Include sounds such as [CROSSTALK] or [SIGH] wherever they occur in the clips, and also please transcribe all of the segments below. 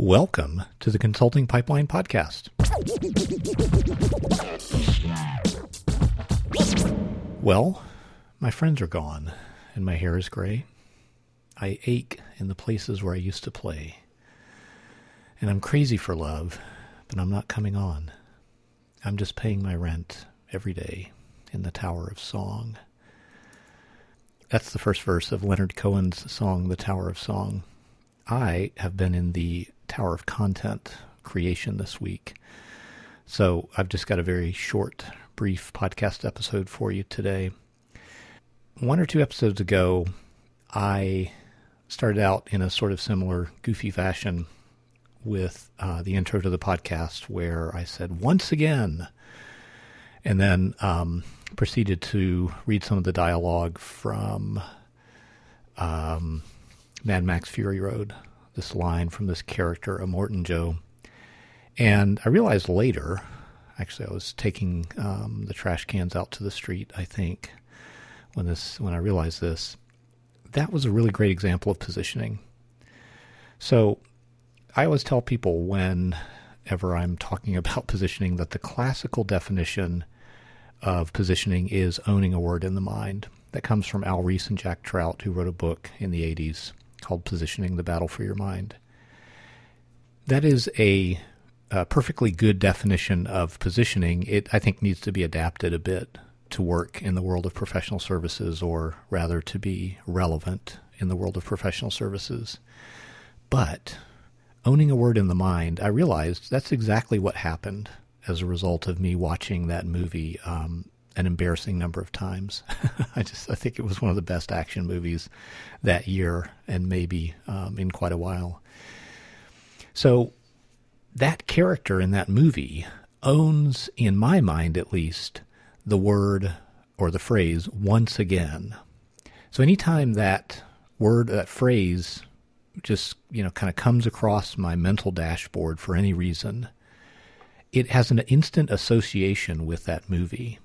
Welcome to the Consulting Pipeline Podcast. Well, my friends are gone and my hair is gray. I ache in the places where I used to play. And I'm crazy for love, but I'm not coming on. I'm just paying my rent every day in the Tower of Song. That's the first verse of Leonard Cohen's song, The Tower of Song. I have been in the Tower of Content creation this week. So I've just got a very short, brief podcast episode for you today. One or two episodes ago, I started out in a sort of similar goofy fashion with uh, the intro to the podcast where I said, once again, and then um, proceeded to read some of the dialogue from um, Mad Max Fury Road, this line from this character, Immortan Joe. And I realized later, actually, I was taking um, the trash cans out to the street, I think, when this when I realized this. That was a really great example of positioning. So I always tell people whenever I'm talking [LAUGHS] about positioning that the classical definition of positioning is owning a word in the mind. That comes from Al Ries and Jack Trout, who wrote a book in the 80s called Positioning the Battle for Your Mind. That is a, a perfectly good definition of positioning. It, I think, needs to be adapted a bit to work in the world of professional services, or rather to be relevant in the world of professional services. But owning a word in the mind, I realized that's exactly what happened as a result of me watching that movie um, an embarrassing number of times. [LAUGHS] I just I think it was one of the best action movies that year and maybe um, in quite a while. So that character in that movie owns, in my mind at least, the word or the phrase once again. So anytime that word, that phrase just, you know, kind of comes across my mental dashboard for any reason, it has an instant association with that movie.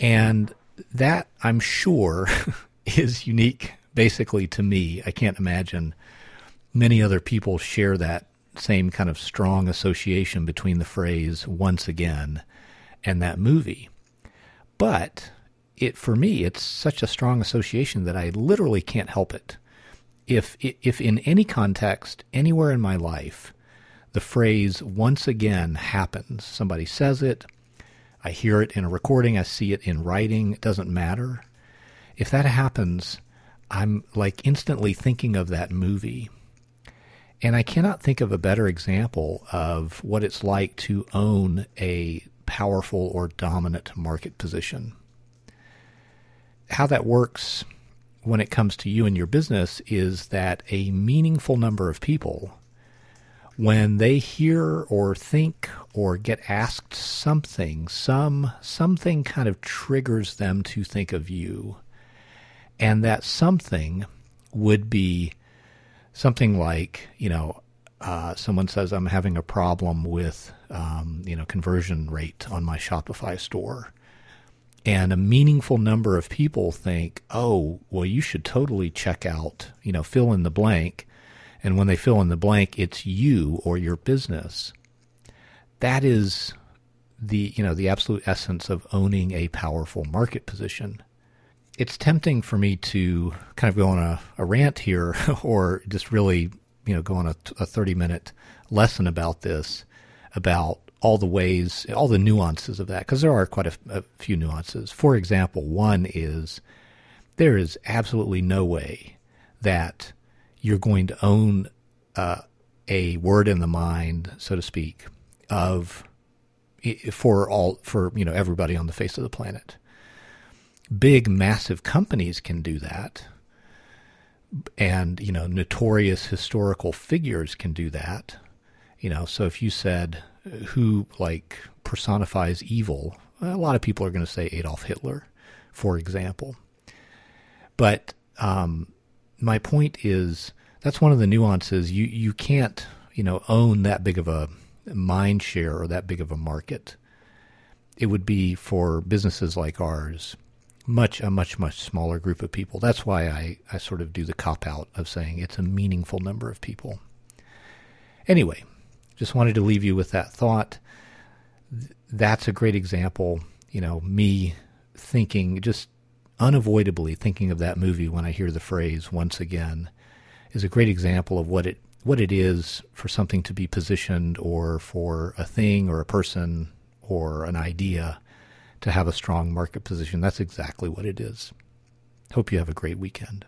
And that, I'm sure, [LAUGHS] is unique basically to me. I can't imagine many other people share that same kind of strong association between the phrase once again and that movie. But it for me it's such a strong association that I literally can't help it. If if in any context anywhere in my life the phrase once again happens. Somebody says it, I hear it in a recording, I see it in writing, it doesn't matter. If that happens, I'm like instantly thinking of that movie. And I cannot think of a better example of what it's like to own a powerful or dominant market position. How that works when it comes to you and your business is that a meaningful number of people when they hear or think or get asked something, some something kind of triggers them to think of you. And that something would be something like, you know, uh, someone says, I'm having a problem with, um, you know, conversion rate on my Shopify store. And a meaningful number of people think, oh, well, you should totally check out, you know, fill in the blank and when they fill in the blank, it's you or your business. That is the you know the absolute essence of owning a powerful market position. It's tempting for me to kind of go on a, a rant here, [LAUGHS] or just really you know go on a, a thirty minute lesson about this, about all the ways, all the nuances of that, because there are quite a, a few nuances. For example, one is there is absolutely no way that you're going to own uh, a word in the mind, so to speak, of for all for you know everybody on the face of the planet. Big, massive companies can do that, and you know notorious historical figures can do that. You know, so if you said who like personifies evil, a lot of people are going to say Adolf Hitler, for example. But um, my point is that's one of the nuances. You you can't you know own that big of a mind share or that big of a market. It would be for businesses like ours, much a much much smaller group of people. That's why I I sort of do the cop out of saying it's a meaningful number of people. Anyway, just wanted to leave you with that thought. That's a great example, you know, me thinking, just unavoidably thinking of that movie when I hear the phrase once again is a great example of what it what it is for something to be positioned or for a thing or a person or an idea to have a strong market position. That's exactly what it is. Hope you have a great weekend.